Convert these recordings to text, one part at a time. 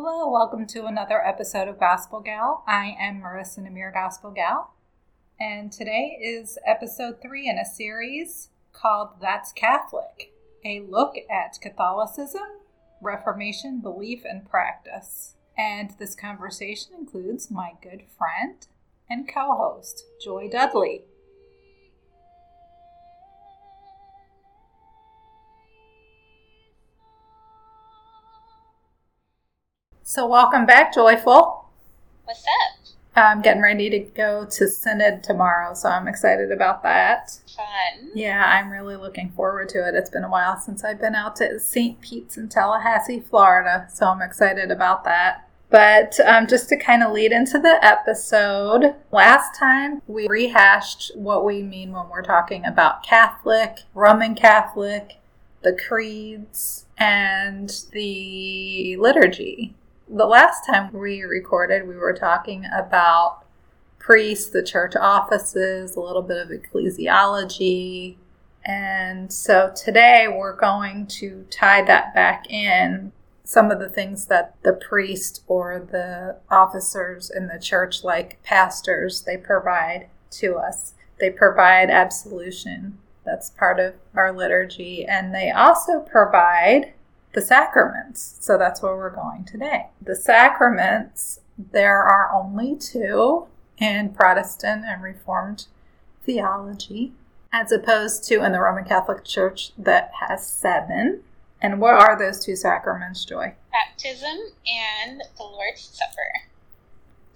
Hello, welcome to another episode of Gospel Gal. I am Marissa Namir Gospel Gal, and today is episode three in a series called That's Catholic a look at Catholicism, Reformation, belief, and practice. And this conversation includes my good friend and co host, Joy Dudley. So, welcome back, Joyful. What's up? I'm getting ready to go to Synod tomorrow, so I'm excited about that. Fun. Yeah, I'm really looking forward to it. It's been a while since I've been out to St. Pete's in Tallahassee, Florida, so I'm excited about that. But um, just to kind of lead into the episode, last time we rehashed what we mean when we're talking about Catholic, Roman Catholic, the creeds, and the liturgy the last time we recorded, we were talking about priests, the church offices, a little bit of ecclesiology. And so today we're going to tie that back in some of the things that the priest or the officers in the church, like pastors, they provide to us. They provide absolution. That's part of our liturgy. And they also provide the sacraments. So that's where we're going today. The sacraments, there are only two in Protestant and Reformed theology, as opposed to in the Roman Catholic Church that has seven. And what are those two sacraments, Joy? Baptism and the Lord's Supper.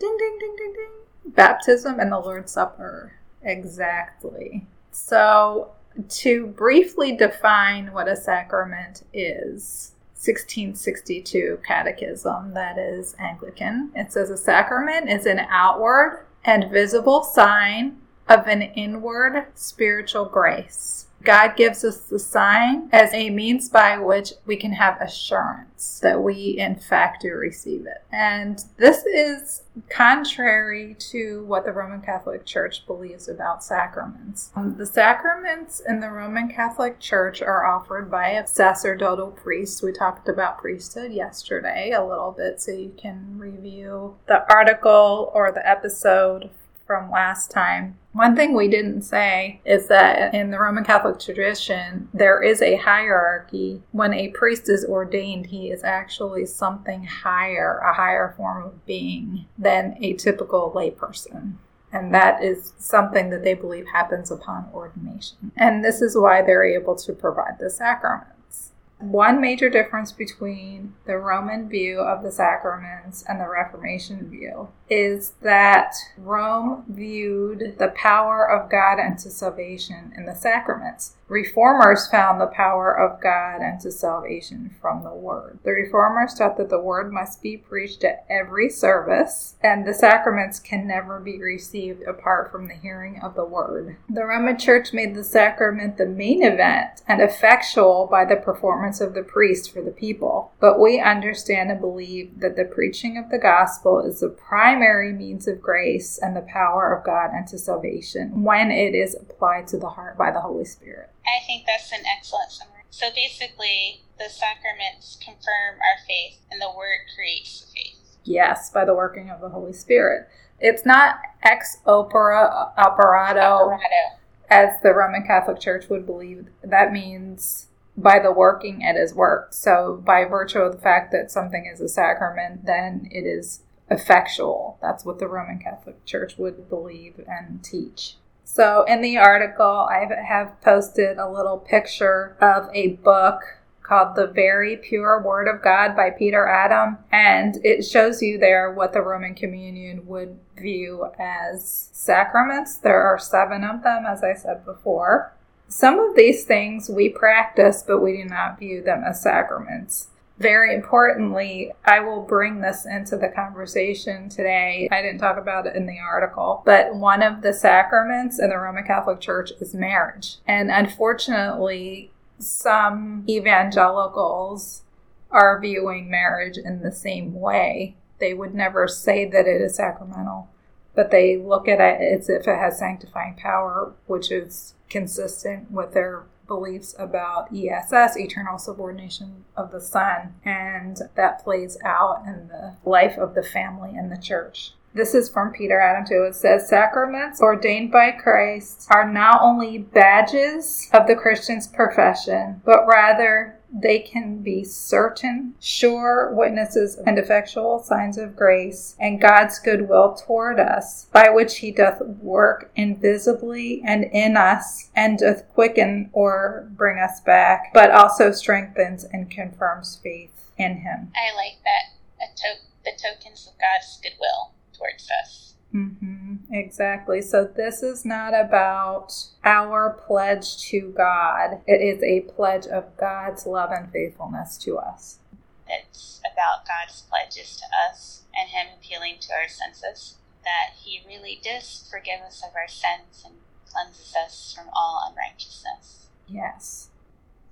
Ding, ding, ding, ding, ding. Baptism and the Lord's Supper. Exactly. So to briefly define what a sacrament is, 1662 Catechism, that is Anglican, it says a sacrament is an outward and visible sign of an inward spiritual grace God gives us the sign as a means by which we can have assurance that we, in fact, do receive it. And this is contrary to what the Roman Catholic Church believes about sacraments. Um, the sacraments in the Roman Catholic Church are offered by a sacerdotal priest. We talked about priesthood yesterday a little bit, so you can review the article or the episode from last time. One thing we didn't say is that in the Roman Catholic tradition, there is a hierarchy. When a priest is ordained, he is actually something higher, a higher form of being than a typical layperson. And that is something that they believe happens upon ordination. And this is why they're able to provide the sacraments. One major difference between the Roman view of the sacraments and the Reformation view is that Rome viewed the power of God unto salvation in the sacraments. Reformers found the power of God unto salvation from the Word. The Reformers taught that the Word must be preached at every service, and the sacraments can never be received apart from the hearing of the Word. The Roman Church made the sacrament the main event and effectual by the performance of the priest for the people. But we understand and believe that the preaching of the gospel is the primary means of grace and the power of God unto salvation when it is applied to the heart by the Holy Spirit. I think that's an excellent summary. So basically, the sacraments confirm our faith, and the Word creates the faith. Yes, by the working of the Holy Spirit. It's not ex opere operato, operato, as the Roman Catholic Church would believe. That means by the working it is worked. So, by virtue of the fact that something is a sacrament, then it is effectual. That's what the Roman Catholic Church would believe and teach. So, in the article, I have posted a little picture of a book called The Very Pure Word of God by Peter Adam, and it shows you there what the Roman Communion would view as sacraments. There are seven of them, as I said before. Some of these things we practice, but we do not view them as sacraments very importantly, I will bring this into the conversation today. I didn't talk about it in the article, but one of the sacraments in the Roman Catholic Church is marriage. And unfortunately, some evangelicals are viewing marriage in the same way. They would never say that it is sacramental, but they look at it as if it has sanctifying power, which is consistent with their beliefs about ESS, eternal subordination of the Son, and that plays out in the life of the family and the church. This is from Peter Adam too. It says sacraments ordained by Christ are not only badges of the Christian's profession, but rather they can be certain, sure witnesses and effectual signs of grace and God's goodwill toward us, by which he doth work invisibly and in us, and doth quicken or bring us back, but also strengthens and confirms faith in him. I like that. To- the tokens of God's goodwill towards us. Mm-hmm. Exactly. So this is not about our pledge to God. It is a pledge of God's love and faithfulness to us. It's about God's pledges to us and Him appealing to our senses that He really does forgive us of our sins and cleanses us from all unrighteousness. Yes.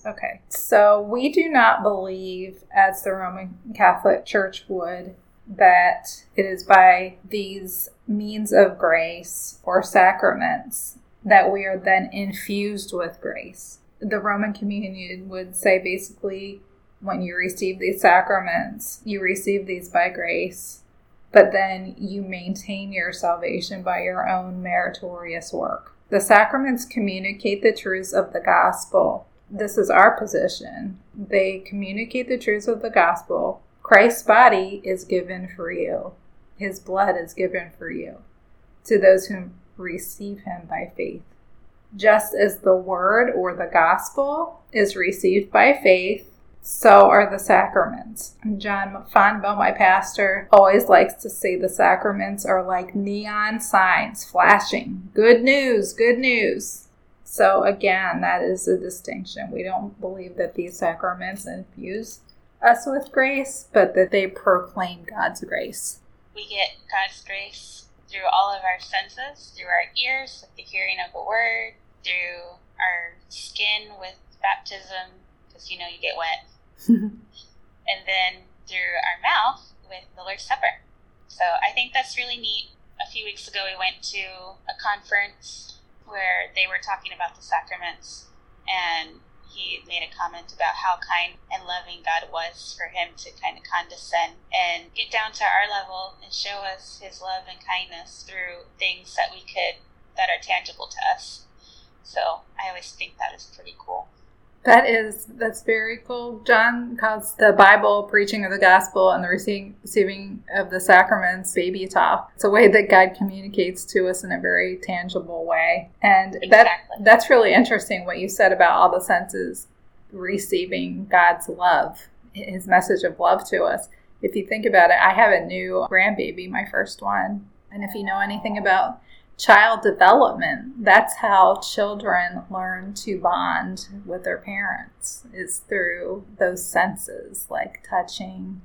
Okay. So we do not believe, as the Roman Catholic Church would, that it is by these means of grace or sacraments that we are then infused with grace. The Roman Communion would say basically, when you receive these sacraments, you receive these by grace, but then you maintain your salvation by your own meritorious work. The sacraments communicate the truths of the gospel. This is our position. They communicate the truths of the gospel Christ's body is given for you, his blood is given for you to those who receive him by faith. Just as the word or the gospel is received by faith, so are the sacraments. John Fonbo, my pastor, always likes to say the sacraments are like neon signs flashing. Good news, good news. So, again, that is a distinction. We don't believe that these sacraments infuse us with grace, but that they proclaim God's grace. We get God's grace through all of our senses, through our ears with the hearing of the word, through our skin with baptism, because you know you get wet, and then through our mouth with the Lord's Supper. So I think that's really neat. A few weeks ago, we went to a conference where they were talking about the sacraments, and he made a comment about how kind and loving God was for him to kind of condescend and get down to our level and show us his love and kindness through things that we could that are tangible to us. So I always think that is pretty cool. That is that's very cool. John calls the Bible preaching of the gospel and the receiving, receiving of the sacraments baby talk. It's a way that God communicates to us in a very tangible way, and exactly. that that's really interesting. What you said about all the senses receiving God's love, His message of love to us. If you think about it, I have a new grandbaby, my first one, and if you know anything about child development. That's how children learn to bond with their parents is through those senses like touching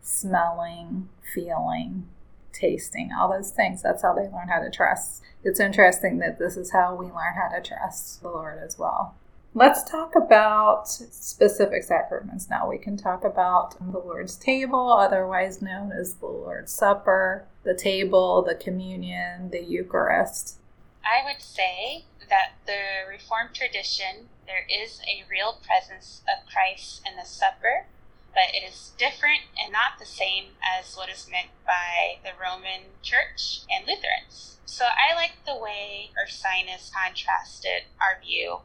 smelling feeling tasting all those things. That's how they learn how to trust. It's interesting that this is how we learn how to trust the lord as well. Let's talk about specific sacraments now. We can talk about the Lord's table, otherwise known as the Lord's Supper, the table, the communion, the Eucharist. I would say that the Reformed tradition, there is a real presence of Christ in the supper, but it is different and not the same as what is meant by the Roman Church and Lutherans. So I like the way Ursinus contrasted our view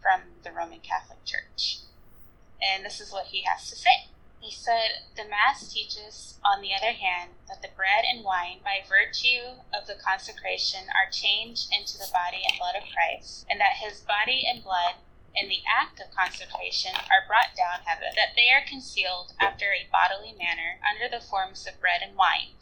from the Roman Catholic Church. And this is what he has to say. He said, The Mass teaches, on the other hand, that the bread and wine, by virtue of the consecration, are changed into the body and blood of Christ, and that his body and blood, in the act of consecration, are brought down heaven, that they are concealed after a bodily manner under the forms of bread and wine,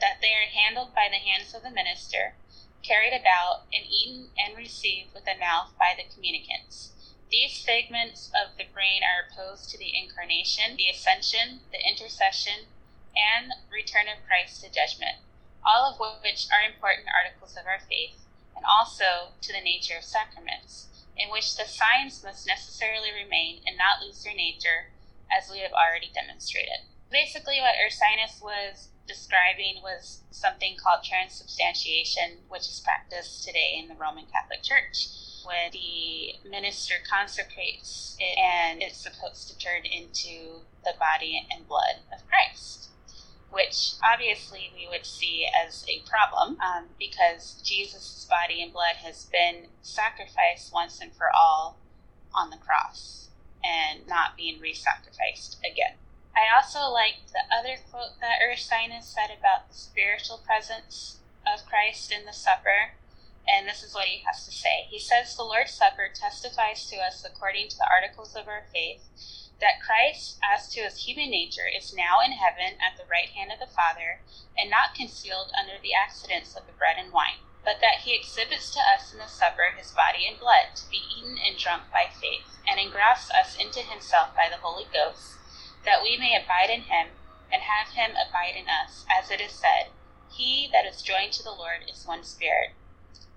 that they are handled by the hands of the minister, carried about, and eaten and received with the mouth by the communicants. These segments of the brain are opposed to the incarnation, the ascension, the intercession, and return of Christ to judgment, all of which are important articles of our faith, and also to the nature of sacraments, in which the signs must necessarily remain and not lose their nature, as we have already demonstrated. Basically, what Ursinus was describing was something called transubstantiation, which is practiced today in the Roman Catholic Church. When the minister consecrates it and it's supposed to turn into the body and blood of Christ. Which obviously we would see as a problem um, because Jesus' body and blood has been sacrificed once and for all on the cross and not being re sacrificed again. I also liked the other quote that Ursinus said about the spiritual presence of Christ in the supper. And this is what he has to say. He says, The Lord's Supper testifies to us, according to the articles of our faith, that Christ, as to his human nature, is now in heaven at the right hand of the Father, and not concealed under the accidents of the bread and wine, but that he exhibits to us in the supper his body and blood, to be eaten and drunk by faith, and engrafts us into himself by the Holy Ghost that we may abide in him and have him abide in us, as it is said, He that is joined to the Lord is one spirit.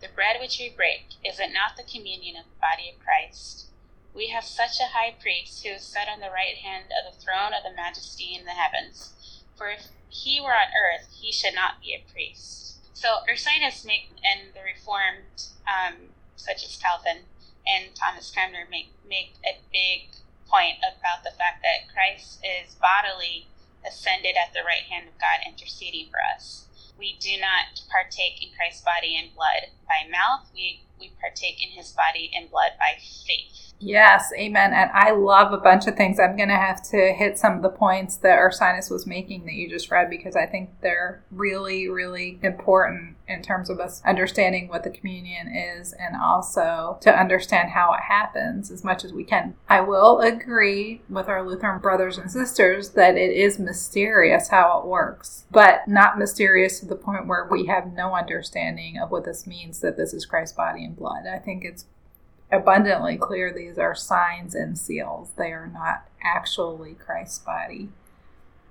The bread which we break, is it not the communion of the body of Christ? We have such a high priest who is set on the right hand of the throne of the majesty in the heavens. For if he were on earth, he should not be a priest. So Ursinus make, and the Reformed, um, such as Calvin and Thomas Cranmer, make, make a big point about the fact that Christ is bodily ascended at the right hand of God, interceding for us. We do not partake in Christ's body and blood by mouth. We, we partake in his body and blood by faith. Yes, amen. And I love a bunch of things. I'm going to have to hit some of the points that Ursinus was making that you just read because I think they're really, really important in terms of us understanding what the communion is and also to understand how it happens as much as we can. I will agree with our Lutheran brothers and sisters that it is mysterious how it works, but not mysterious to the point where we have no understanding of what this means that this is Christ's body and blood. I think it's abundantly clear these are signs and seals. They are not actually Christ's body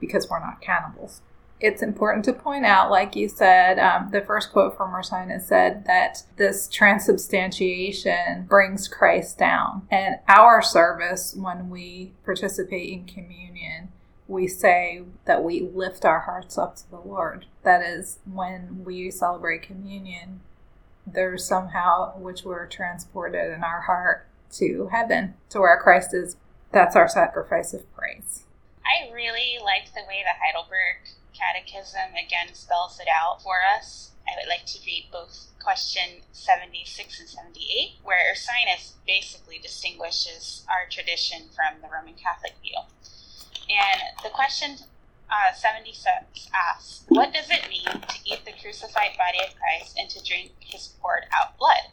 because we're not cannibals. It's important to point out, like you said, um, the first quote from Ursinus said that this transubstantiation brings Christ down. And our service, when we participate in communion, we say that we lift our hearts up to the Lord. That is, when we celebrate communion, there's somehow which we're transported in our heart to heaven, to where Christ is. That's our sacrifice of praise. I really like the way the Heidelberg Catechism again spells it out for us. I would like to read both question 76 and 78, where Ursinus basically distinguishes our tradition from the Roman Catholic view. And the question uh, 76 asks, What does it mean to eat the crucified body of Christ and to drink his poured out blood?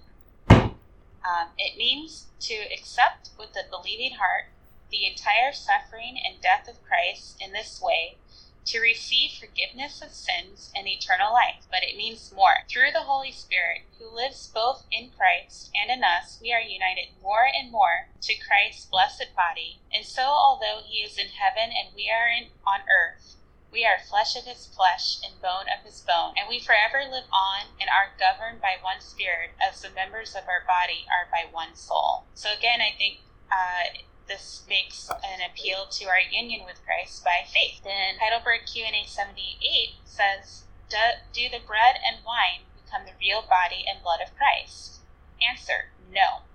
Um, it means to accept with the believing heart the entire suffering and death of Christ in this way to receive forgiveness of sins and eternal life, but it means more. Through the Holy Spirit, who lives both in Christ and in us, we are united more and more to Christ's blessed body. And so, although he is in heaven and we are in, on earth, we are flesh of his flesh and bone of his bone, and we forever live on and are governed by one spirit, as the members of our body are by one soul. So, again, I think. Uh, this makes an appeal to our union with Christ by faith. Then Heidelberg Q&A 78 says, do, do the bread and wine become the real body and blood of Christ? Answer, no.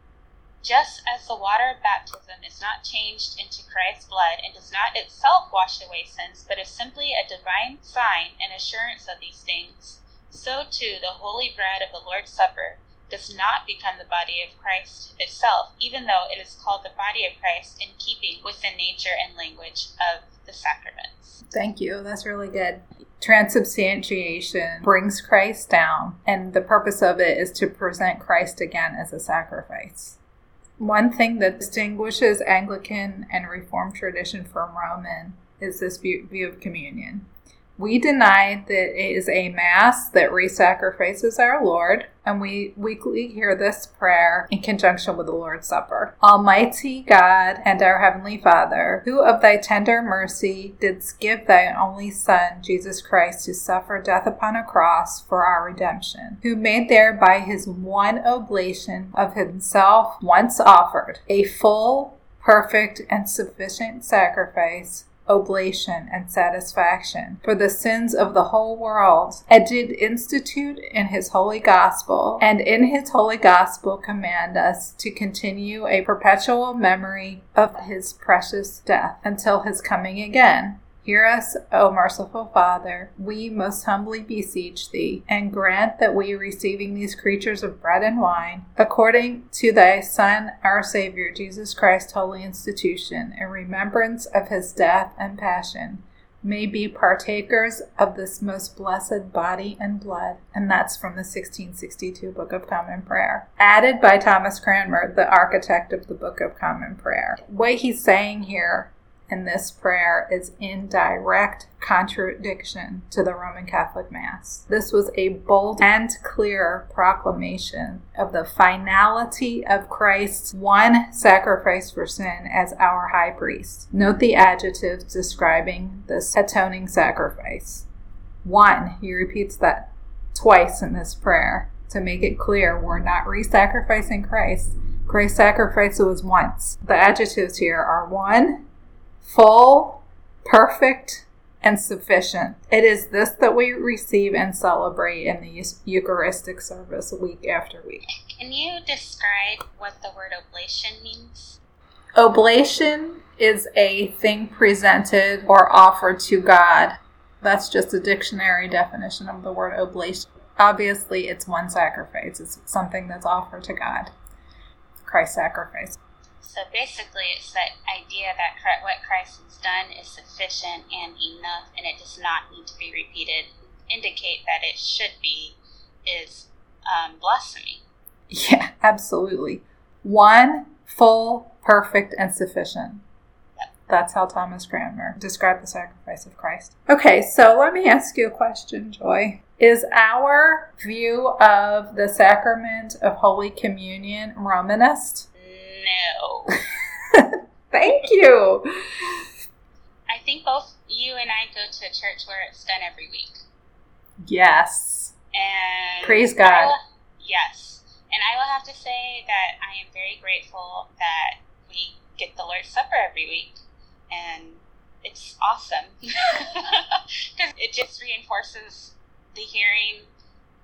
Just as the water of baptism is not changed into Christ's blood and does not itself wash away sins, but is simply a divine sign and assurance of these things, so too the holy bread of the Lord's Supper does not become the body of Christ itself, even though it is called the body of Christ in keeping with the nature and language of the sacraments. Thank you. That's really good. Transubstantiation brings Christ down, and the purpose of it is to present Christ again as a sacrifice. One thing that distinguishes Anglican and Reformed tradition from Roman is this view, view of communion. We deny that it is a Mass that re-sacrifices our Lord, and we weekly hear this prayer in conjunction with the Lord's Supper. Almighty God and our Heavenly Father, who of thy tender mercy didst give thy only Son, Jesus Christ, to suffer death upon a cross for our redemption, who made there by his one oblation of himself once offered a full, perfect, and sufficient sacrifice oblation, and satisfaction. For the sins of the whole world, and did institute in his holy gospel, and in his holy gospel command us to continue a perpetual memory of his precious death until his coming again Hear us, O merciful Father, we most humbly beseech thee, and grant that we, receiving these creatures of bread and wine, according to thy Son, our Savior, Jesus Christ, holy institution, in remembrance of his death and passion, may be partakers of this most blessed body and blood. And that's from the 1662 Book of Common Prayer. Added by Thomas Cranmer, the architect of the Book of Common Prayer. What he's saying here in this prayer is in direct contradiction to the Roman Catholic Mass. This was a bold and clear proclamation of the finality of Christ's one sacrifice for sin as our high priest. Note the adjectives describing this atoning sacrifice. One, he repeats that twice in this prayer to make it clear we're not re sacrificing Christ. Christ's sacrifice was once. The adjectives here are one, full, perfect, and sufficient. It is this that we receive and celebrate in the Eucharistic service week after week. Can you describe what the word oblation means? Oblation is a thing presented or offered to God. That's just a dictionary definition of the word oblation. Obviously, it's one sacrifice, it's something that's offered to God. Christ's sacrifice. So basically, it's that idea that what Christ has done is sufficient and enough, and it does not need to be repeated. Indicate that it should be is um, blasphemy. Yeah, absolutely. One, full, perfect, and sufficient. Yep. That's how Thomas Cranmer described the sacrifice of Christ. Okay, so let me ask you a question, Joy. Is our view of the sacrament of Holy Communion Romanist? No. Thank you. I think both you and I go to a church where it's done every week. Yes. And praise God. Will, yes. And I will have to say that I am very grateful that we get the Lord's Supper every week. And it's awesome because it just reinforces the hearing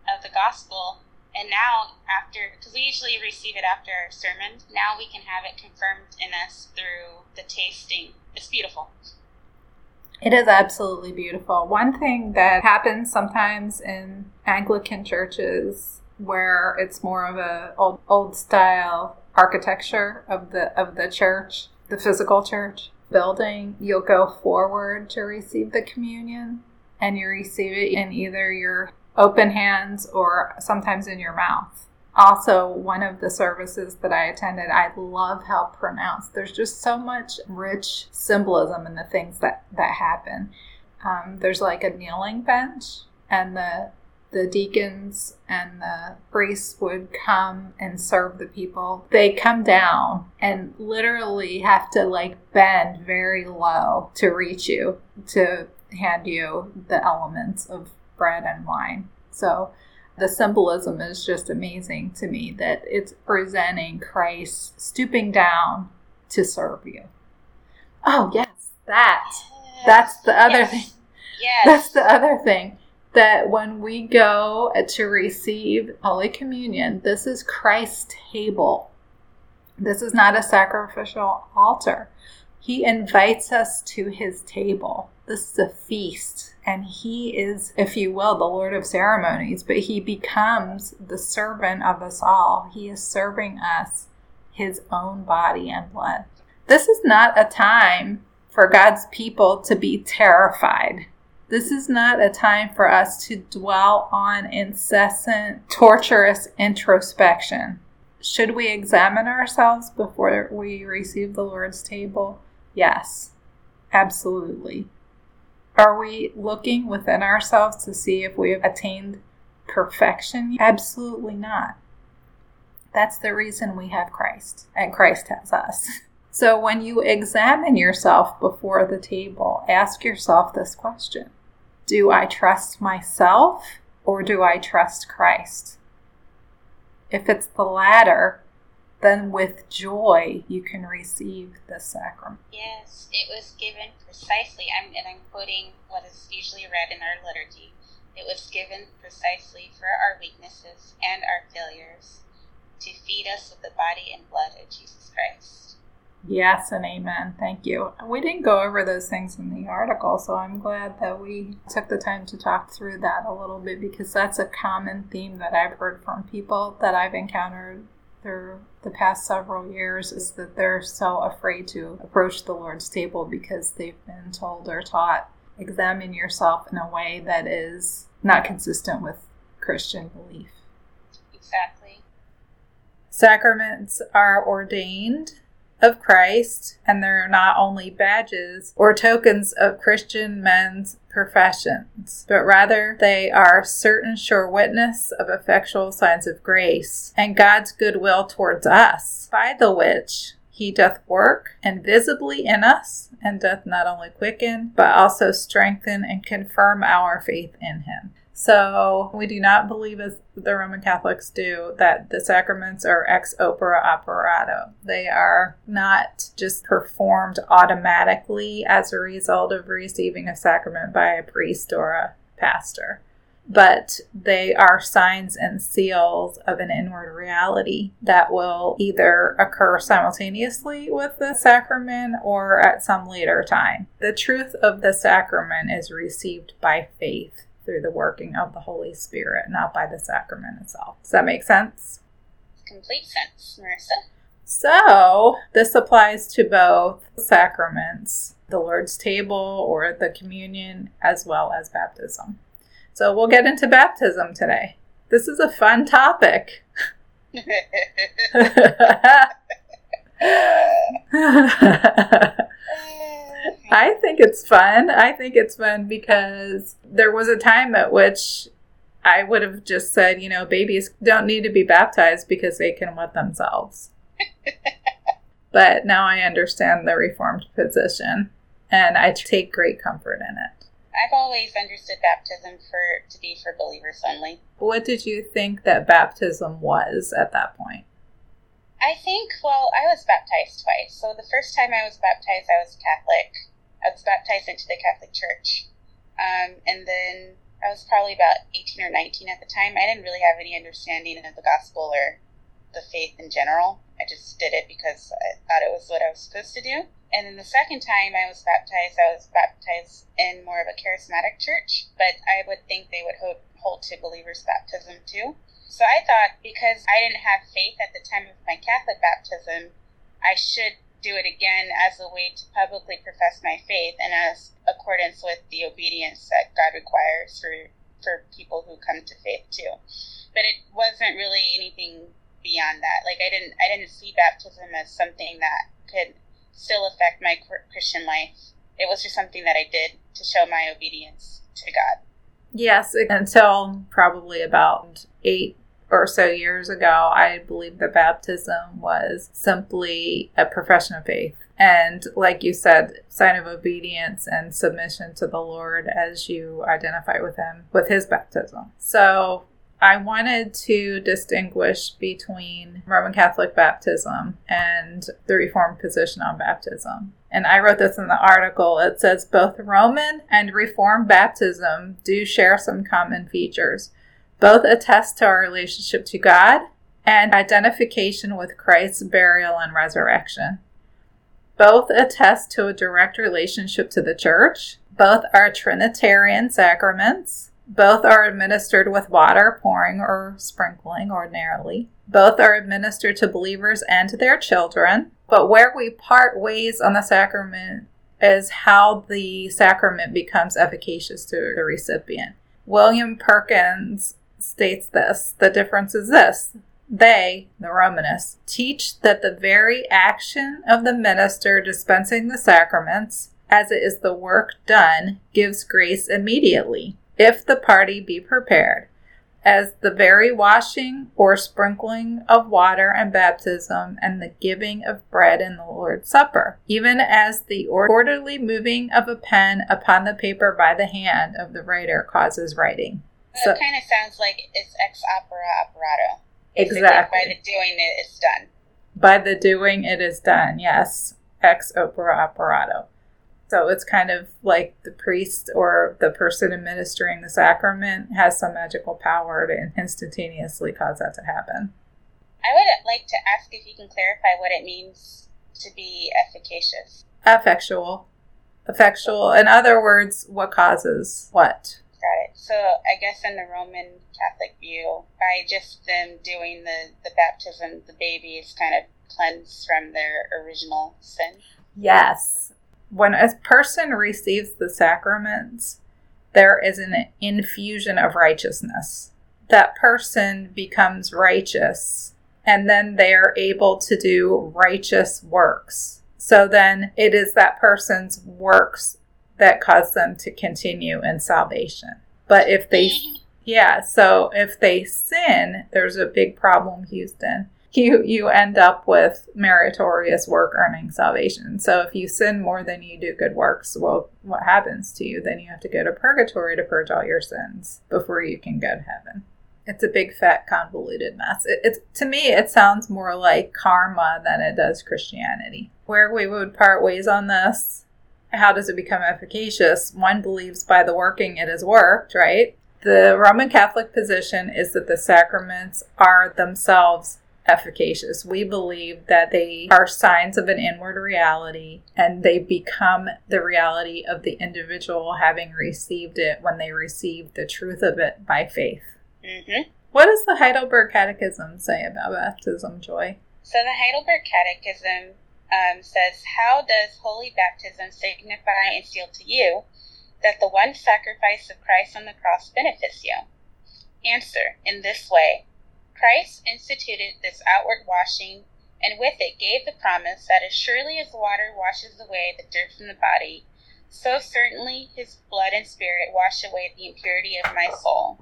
of the gospel and now, after, because we usually receive it after our sermon, now we can have it confirmed in us through the tasting. It's beautiful. It is absolutely beautiful. One thing that happens sometimes in Anglican churches where it's more of a old, old style architecture of the of the church, the physical church building, you'll go forward to receive the communion and you receive it in either your open hands or sometimes in your mouth. Also, one of the services that I attended, I love how pronounced. There's just so much rich symbolism in the things that, that happen. Um, there's like a kneeling bench, and the the deacons and the priests would come and serve the people. They come down and literally have to like bend very low to reach you to hand you the elements of bread and wine. So the symbolism is just amazing to me that it's presenting Christ stooping down to serve you. Oh, yes, that. That's the other yes. thing. Yes. That's the other thing. That when we go to receive Holy Communion, this is Christ's table. This is not a sacrificial altar. He invites us to his table. This is a feast, and he is, if you will, the Lord of ceremonies, but he becomes the servant of us all. He is serving us his own body and blood. This is not a time for God's people to be terrified. This is not a time for us to dwell on incessant, torturous introspection. Should we examine ourselves before we receive the Lord's table? Yes, absolutely. Are we looking within ourselves to see if we have attained perfection? Absolutely not. That's the reason we have Christ, and Christ has us. So when you examine yourself before the table, ask yourself this question Do I trust myself or do I trust Christ? If it's the latter, then with joy you can receive the sacrament. Yes, it was given precisely, I'm, and I'm quoting what is usually read in our liturgy. It was given precisely for our weaknesses and our failures to feed us with the body and blood of Jesus Christ. Yes and amen. Thank you. We didn't go over those things in the article, so I'm glad that we took the time to talk through that a little bit because that's a common theme that I've heard from people that I've encountered through the past several years is that they're so afraid to approach the Lord's table because they've been told or taught examine yourself in a way that is not consistent with Christian belief. Exactly. Sacraments are ordained of Christ, and they're not only badges or tokens of Christian men's professions, but rather they are certain sure witness of effectual signs of grace and God's goodwill towards us, by the which he doth work invisibly in us, and doth not only quicken, but also strengthen and confirm our faith in him. So we do not believe, as the Roman Catholics do, that the sacraments are ex opere operato. They are not just performed automatically as a result of receiving a sacrament by a priest or a pastor, but they are signs and seals of an inward reality that will either occur simultaneously with the sacrament or at some later time. The truth of the sacrament is received by faith through the working of the Holy Spirit, not by the sacrament itself. Does that make sense? Complete sense, Marissa. So, this applies to both sacraments, the Lord's table or the communion, as well as baptism. So, we'll get into baptism today. This is a fun topic. I think it's fun. I think it's fun because there was a time at which I would have just said, you know, babies don't need to be baptized because they can wet themselves. but now I understand the Reformed position and I take great comfort in it. I've always understood baptism for to be for believers only. What did you think that baptism was at that point? I think, well, I was baptized twice. So the first time I was baptized, I was Catholic. I was baptized into the Catholic Church. Um, and then I was probably about 18 or 19 at the time. I didn't really have any understanding of the gospel or the faith in general. I just did it because I thought it was what I was supposed to do. And then the second time I was baptized, I was baptized in more of a charismatic church, but I would think they would hold, hold to believers' baptism too. So I thought because I didn't have faith at the time of my Catholic baptism, I should do it again as a way to publicly profess my faith and as accordance with the obedience that God requires for for people who come to faith too. But it wasn't really anything beyond that. Like I didn't I didn't see baptism as something that could still affect my Christian life. It was just something that I did to show my obedience to God. Yes, until probably about eight or so years ago, I believe that baptism was simply a profession of faith. And like you said, sign of obedience and submission to the Lord as you identify with Him with His baptism. So I wanted to distinguish between Roman Catholic baptism and the Reformed position on baptism. And I wrote this in the article. It says both Roman and Reformed baptism do share some common features. Both attest to our relationship to God and identification with Christ's burial and resurrection. Both attest to a direct relationship to the church. Both are Trinitarian sacraments. Both are administered with water, pouring or sprinkling ordinarily. Both are administered to believers and to their children. But where we part ways on the sacrament is how the sacrament becomes efficacious to the recipient. William Perkins states this the difference is this. They, the Romanists, teach that the very action of the minister dispensing the sacraments, as it is the work done, gives grace immediately, if the party be prepared, as the very washing or sprinkling of water and baptism and the giving of bread in the Lord's Supper, even as the orderly moving of a pen upon the paper by the hand of the writer causes writing. So, it kind of sounds like it's ex opere operato. Exactly. By the doing it, it's done. By the doing, it is done. Yes, ex opere operato. So it's kind of like the priest or the person administering the sacrament has some magical power to instantaneously cause that to happen. I would like to ask if you can clarify what it means to be efficacious. Effectual. Effectual. In other words, what causes what? So I guess in the Roman Catholic view, by just them doing the, the baptism, the baby is kind of cleansed from their original sin. Yes. When a person receives the sacraments, there is an infusion of righteousness. That person becomes righteous, and then they are able to do righteous works. So then it is that person's works that cause them to continue in salvation. But if they, yeah, so if they sin, there's a big problem, Houston you you end up with meritorious work earning salvation. So if you sin more than you do good works, well, what happens to you? Then you have to go to purgatory to purge all your sins before you can go to heaven. It's a big fat convoluted mess. It, it's to me, it sounds more like karma than it does Christianity. Where we would part ways on this. How does it become efficacious? One believes by the working it has worked, right? The Roman Catholic position is that the sacraments are themselves efficacious. We believe that they are signs of an inward reality and they become the reality of the individual having received it when they receive the truth of it by faith. Mm-hmm. What does the Heidelberg Catechism say about baptism, Joy? So the Heidelberg Catechism um, says, How does holy baptism signify and seal to you that the one sacrifice of Christ on the cross benefits you? Answer, in this way Christ instituted this outward washing, and with it gave the promise that as surely as water washes away the dirt from the body, so certainly his blood and spirit wash away the impurity of my soul.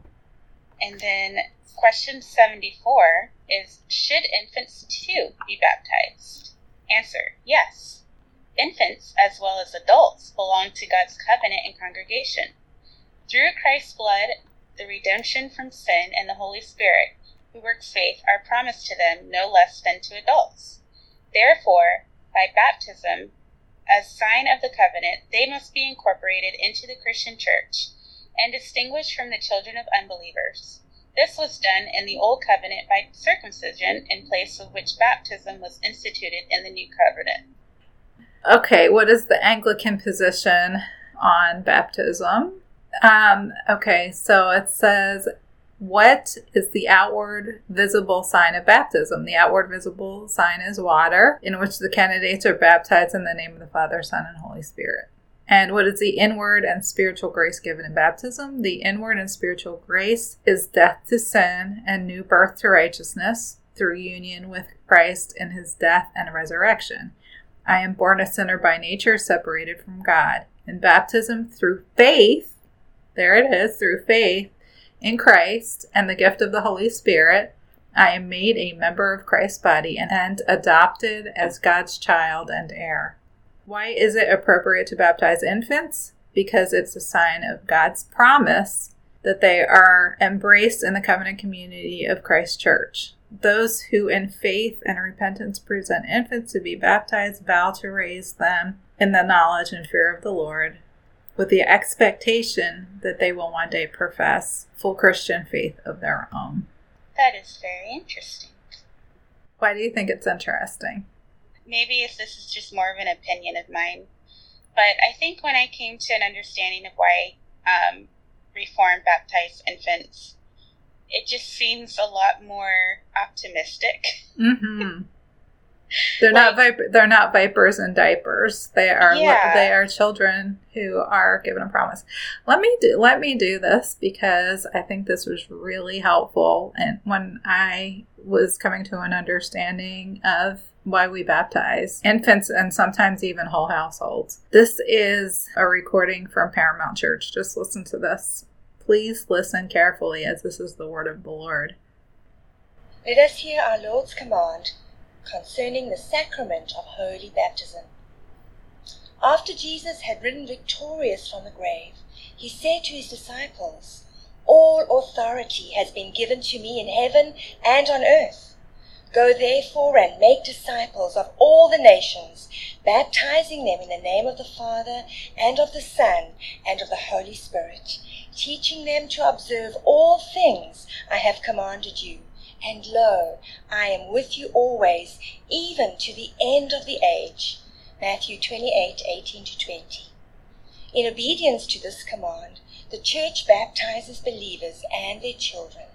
And then question 74 is Should infants too be baptized? Answer Yes. Infants, as well as adults, belong to God's covenant and congregation. Through Christ's blood, the redemption from sin, and the Holy Spirit, who works faith are promised to them no less than to adults. Therefore, by baptism, as sign of the covenant, they must be incorporated into the Christian church and distinguished from the children of unbelievers. This was done in the Old Covenant by circumcision, in place of which baptism was instituted in the New Covenant. Okay, what is the Anglican position on baptism? Um, okay, so it says what is the outward visible sign of baptism? The outward visible sign is water, in which the candidates are baptized in the name of the Father, Son, and Holy Spirit. And what is the inward and spiritual grace given in baptism? The inward and spiritual grace is death to sin and new birth to righteousness through union with Christ in his death and resurrection. I am born a sinner by nature, separated from God. In baptism, through faith, there it is, through faith, in Christ and the gift of the Holy Spirit, I am made a member of Christ's body and adopted as God's child and heir. Why is it appropriate to baptize infants? Because it's a sign of God's promise that they are embraced in the covenant community of Christ church. Those who in faith and repentance present infants to be baptized vow to raise them in the knowledge and fear of the Lord with the expectation that they will one day profess full Christian faith of their own. That is very interesting. Why do you think it's interesting? Maybe if this is just more of an opinion of mine, but I think when I came to an understanding of why um, Reformed baptized infants, it just seems a lot more optimistic. Mm-hmm. They're like, not they're not vipers in diapers. They are yeah. they are children who are given a promise. Let me do let me do this because I think this was really helpful and when I was coming to an understanding of why we baptize infants and sometimes even whole households. This is a recording from Paramount Church. Just listen to this. Please listen carefully as this is the word of the Lord. Let us hear our Lord's command concerning the sacrament of holy baptism. After Jesus had risen victorious from the grave, he said to his disciples, All authority has been given to me in heaven and on earth. Go therefore and make disciples of all the nations, baptizing them in the name of the Father, and of the Son, and of the Holy Spirit, teaching them to observe all things I have commanded you. And lo, I am with you always, even to the end of the age. Matthew 28 18 to 20. In obedience to this command, the church baptizes believers and their children.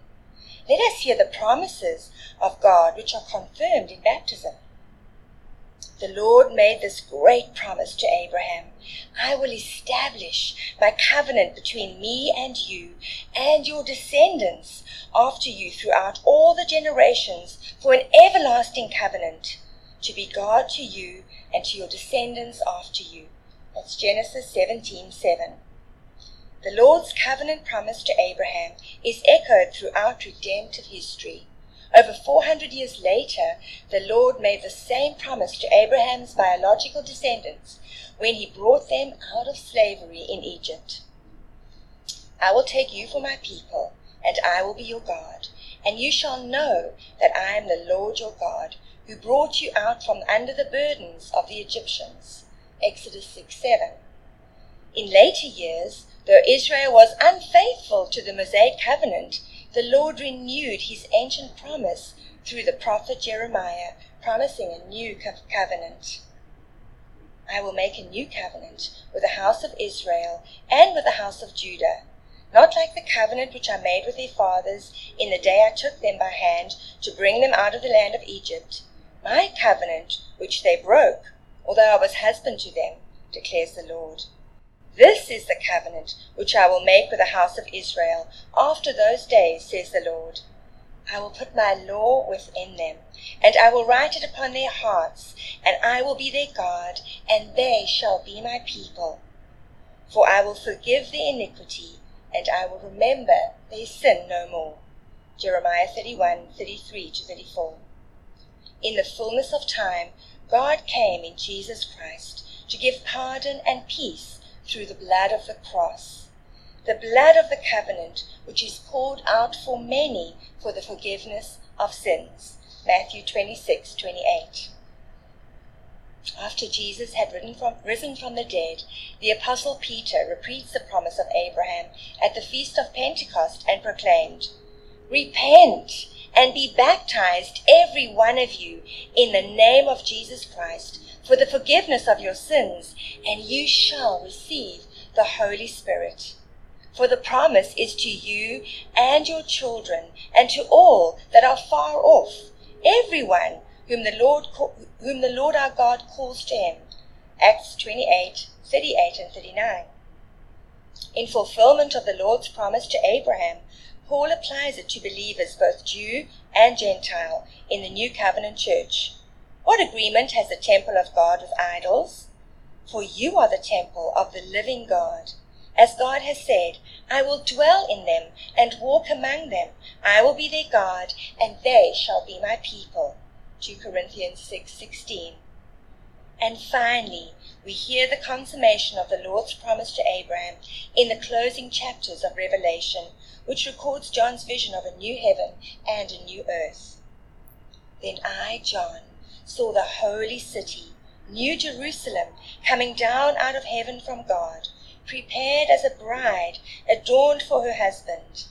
Let us hear the promises of God which are confirmed in baptism. The Lord made this great promise to Abraham I will establish my covenant between me and you and your descendants after you throughout all the generations for an everlasting covenant, to be God to you and to your descendants after you. That's Genesis 17 7. The Lord's covenant promise to Abraham is echoed throughout redemptive history. Over 400 years later, the Lord made the same promise to Abraham's biological descendants when he brought them out of slavery in Egypt. I will take you for my people, and I will be your God, and you shall know that I am the Lord your God, who brought you out from under the burdens of the Egyptians. Exodus 6 7. In later years, Though Israel was unfaithful to the Mosaic covenant, the Lord renewed his ancient promise through the prophet Jeremiah, promising a new covenant. I will make a new covenant with the house of Israel and with the house of Judah, not like the covenant which I made with their fathers in the day I took them by hand to bring them out of the land of Egypt, my covenant which they broke, although I was husband to them, declares the Lord. This is the covenant which I will make with the house of Israel after those days, says the Lord. I will put my law within them, and I will write it upon their hearts, and I will be their God, and they shall be my people. For I will forgive their iniquity, and I will remember their sin no more. Jeremiah 31 33 34. In the fullness of time, God came in Jesus Christ to give pardon and peace through the blood of the cross, the blood of the covenant which is poured out for many for the forgiveness of sins. Matthew 26 28. After Jesus had from, risen from the dead, the Apostle Peter repeats the promise of Abraham at the feast of Pentecost and proclaimed, Repent and be baptized, every one of you, in the name of Jesus Christ for the forgiveness of your sins, and you shall receive the Holy Spirit. For the promise is to you and your children, and to all that are far off, everyone whom the Lord whom the Lord our God calls to him. Acts 28, 38 and 39. In fulfillment of the Lord's promise to Abraham, Paul applies it to believers, both Jew and Gentile, in the New Covenant Church. What agreement has the temple of God with idols? For you are the temple of the living God. As God has said, I will dwell in them and walk among them. I will be their God, and they shall be my people. 2 Corinthians 6:16. and finally, we hear the consummation of the Lord's promise to Abraham in the closing chapters of Revelation, which records John's vision of a new heaven and a new earth. Then I, John, saw the holy city, New Jerusalem, coming down out of heaven from God, prepared as a bride adorned for her husband.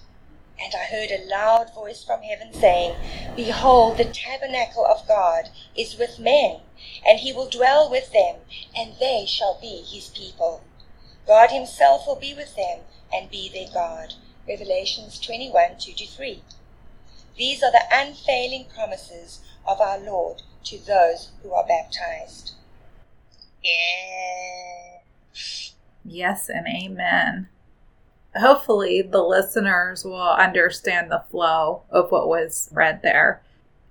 And I heard a loud voice from heaven saying, Behold, the tabernacle of God is with men, and he will dwell with them, and they shall be his people. God himself will be with them and be their God. Revelations 21 2 3. These are the unfailing promises of our Lord to those who are baptized. Yeah. Yes, and amen. Hopefully, the listeners will understand the flow of what was read there.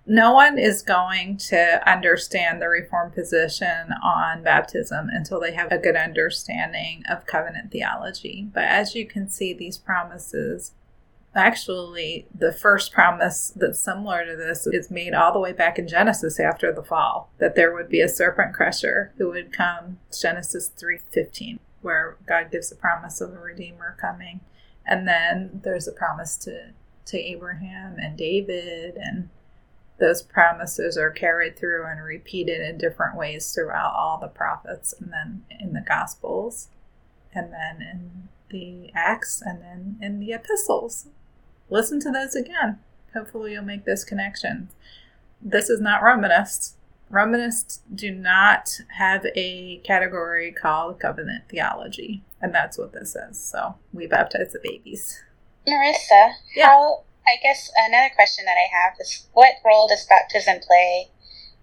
No one is going to understand the Reformed position on baptism until they have a good understanding of covenant theology. But as you can see, these promises Actually, the first promise that's similar to this is made all the way back in Genesis after the fall, that there would be a serpent crusher who would come, Genesis 3:15, where God gives a promise of a redeemer coming. And then there's a promise to to Abraham and David and those promises are carried through and repeated in different ways throughout all the prophets and then in the Gospels and then in the Acts and then in the epistles. Listen to those again. Hopefully, you'll make this connection. This is not Romanists. Romanists do not have a category called covenant theology, and that's what this is. So we baptize the babies. Marissa, yeah. how I guess another question that I have is what role does baptism play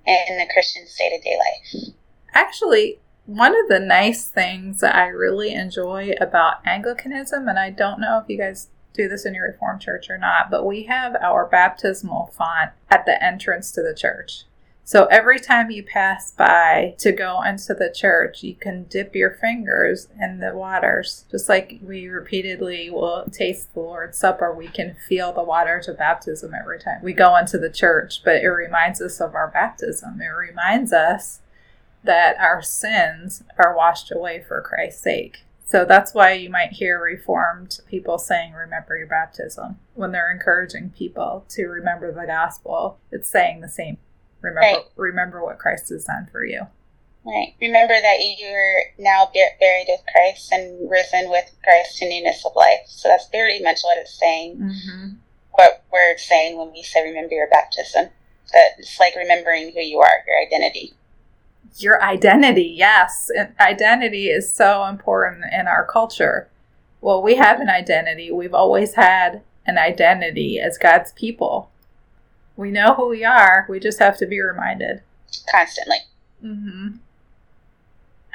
in the Christian's day to day life? Actually, one of the nice things that I really enjoy about Anglicanism, and I don't know if you guys do this in your Reformed church or not, but we have our baptismal font at the entrance to the church. So every time you pass by to go into the church, you can dip your fingers in the waters. Just like we repeatedly will taste the Lord's Supper, we can feel the waters of baptism every time we go into the church. But it reminds us of our baptism. It reminds us that our sins are washed away for Christ's sake. So that's why you might hear Reformed people saying, Remember your baptism. When they're encouraging people to remember the gospel, it's saying the same Remember, right. remember what Christ has done for you. Right. Remember that you are now buried with Christ and risen with Christ in newness of life. So that's very much what it's saying. Mm-hmm. What we're saying when we say remember your baptism. That it's like remembering who you are, your identity. Your identity, yes. And identity is so important in our culture. Well, we have an identity. We've always had an identity as God's people. We know who we are. We just have to be reminded. Constantly. Mm-hmm.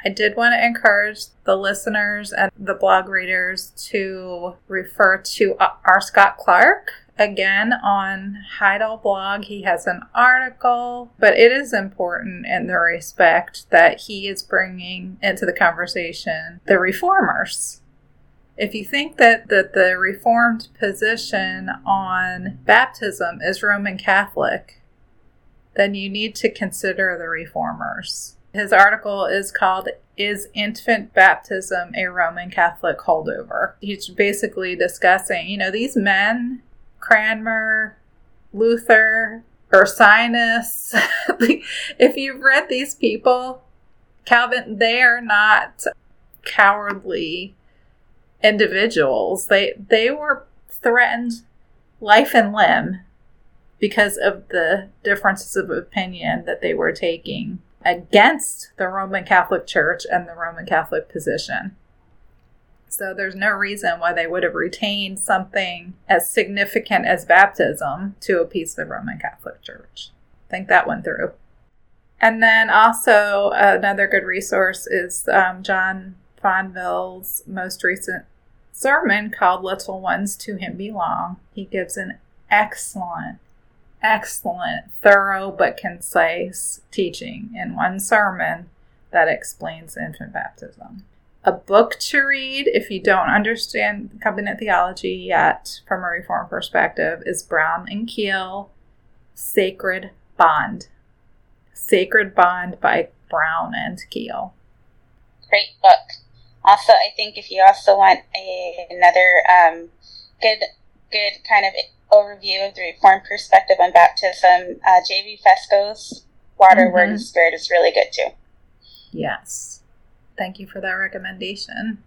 I did want to encourage the listeners and the blog readers to refer to R. Scott Clark again on Heidelblog. He has an article, but it is important in the respect that he is bringing into the conversation the reformers if you think that, that the Reformed position on baptism is Roman Catholic, then you need to consider the Reformers. His article is called Is Infant Baptism a Roman Catholic Holdover? He's basically discussing, you know, these men, Cranmer, Luther, Ursinus, if you've read these people, Calvin, they are not cowardly individuals. They they were threatened life and limb because of the differences of opinion that they were taking against the Roman Catholic Church and the Roman Catholic position. So there's no reason why they would have retained something as significant as baptism to appease the Roman Catholic Church. Think that one through. And then also another good resource is um, John Fonville's most recent sermon called Little Ones to Him Belong. He gives an excellent, excellent, thorough but concise teaching in one sermon that explains infant baptism. A book to read if you don't understand covenant theology yet from a reform perspective is Brown and Keele Sacred Bond. Sacred Bond by Brown and Keele. Great book. Also, I think if you also want a, another um, good good kind of overview of the Reformed perspective on baptism, uh, J.V. Fesko's Water, mm-hmm. Word, and Spirit is really good too. Yes. Thank you for that recommendation.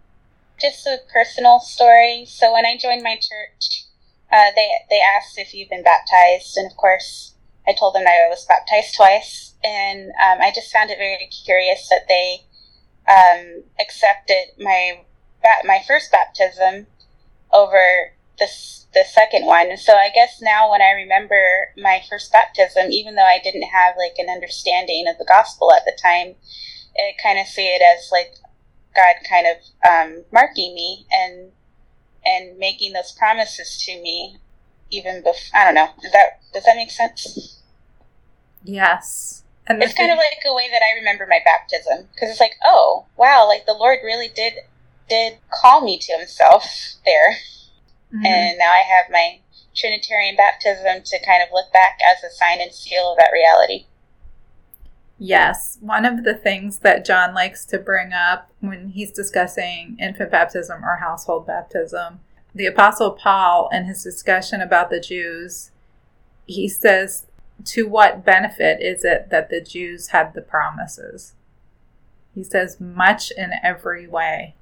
Just a personal story. So when I joined my church, uh, they they asked if you've been baptized, and of course, I told them I was baptized twice, and um, I just found it very curious that they um, accepted my my first baptism over this the second one. So I guess now when I remember my first baptism, even though I didn't have like an understanding of the gospel at the time, it kind of see it as like God kind of um, marking me and and making those promises to me even before. I don't know. Does that does that make sense? Yes. And it's kind of like a way that I remember my baptism because it's like, oh wow, like the Lord really did did call me to Himself there, mm-hmm. and now I have my Trinitarian baptism to kind of look back as a sign and seal of that reality. Yes, one of the things that John likes to bring up when he's discussing infant baptism or household baptism, the Apostle Paul, in his discussion about the Jews, he says to what benefit is it that the Jews had the promises? He says, much in every way.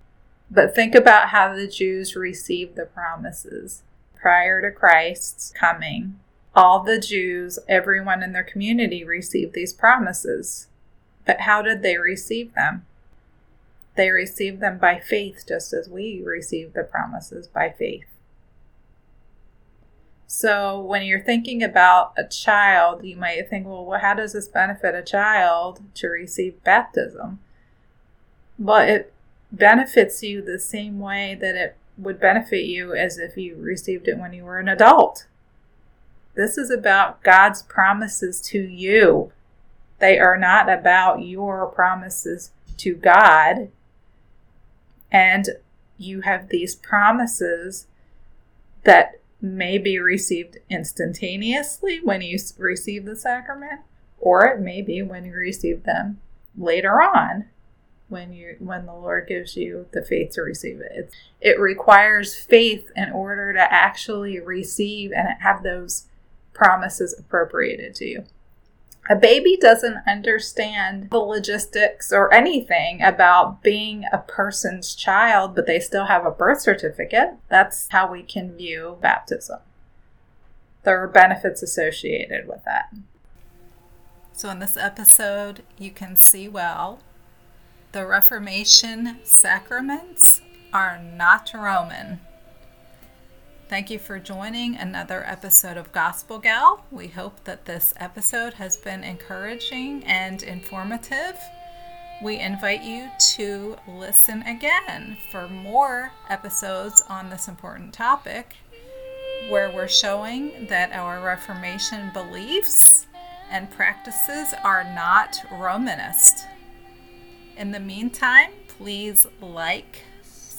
But think about how the Jews received the promises prior to Christ's coming. All the Jews, everyone in their community received these promises. But how did they receive them? They received them by faith, just as we receive the promises by faith. So, when you're thinking about a child, you might think, well, how does this benefit a child to receive baptism? Well, it benefits you the same way that it would benefit you as if you received it when you were an adult. This is about God's promises to you. They are not about your promises to God and you have these promises that may be received instantaneously when you receive the sacrament, or it may be when you receive them later on when you when the Lord gives you the faith to receive it. It's, it requires faith in order to actually receive and have those promises appropriated to you a baby doesn't understand the logistics or anything about being a person's child, but they still have a birth certificate. That's how we can view baptism. There are benefits associated with that. So, in this episode, you can see well the Reformation sacraments are not Roman. Thank you for joining another episode of Gospel Gal. We hope that this episode has been encouraging and informative. We invite you to listen again for more episodes on this important topic, where we're showing that our Reformation beliefs and practices are not Romanist. In the meantime, please like,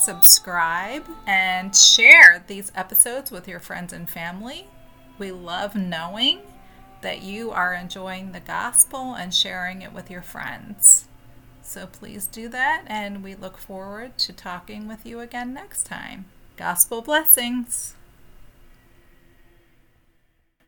subscribe, and share these episodes with your friends and family. We love knowing that you are enjoying the gospel and sharing it with your friends. So please do that, and we look forward to talking with you again next time. Gospel blessings.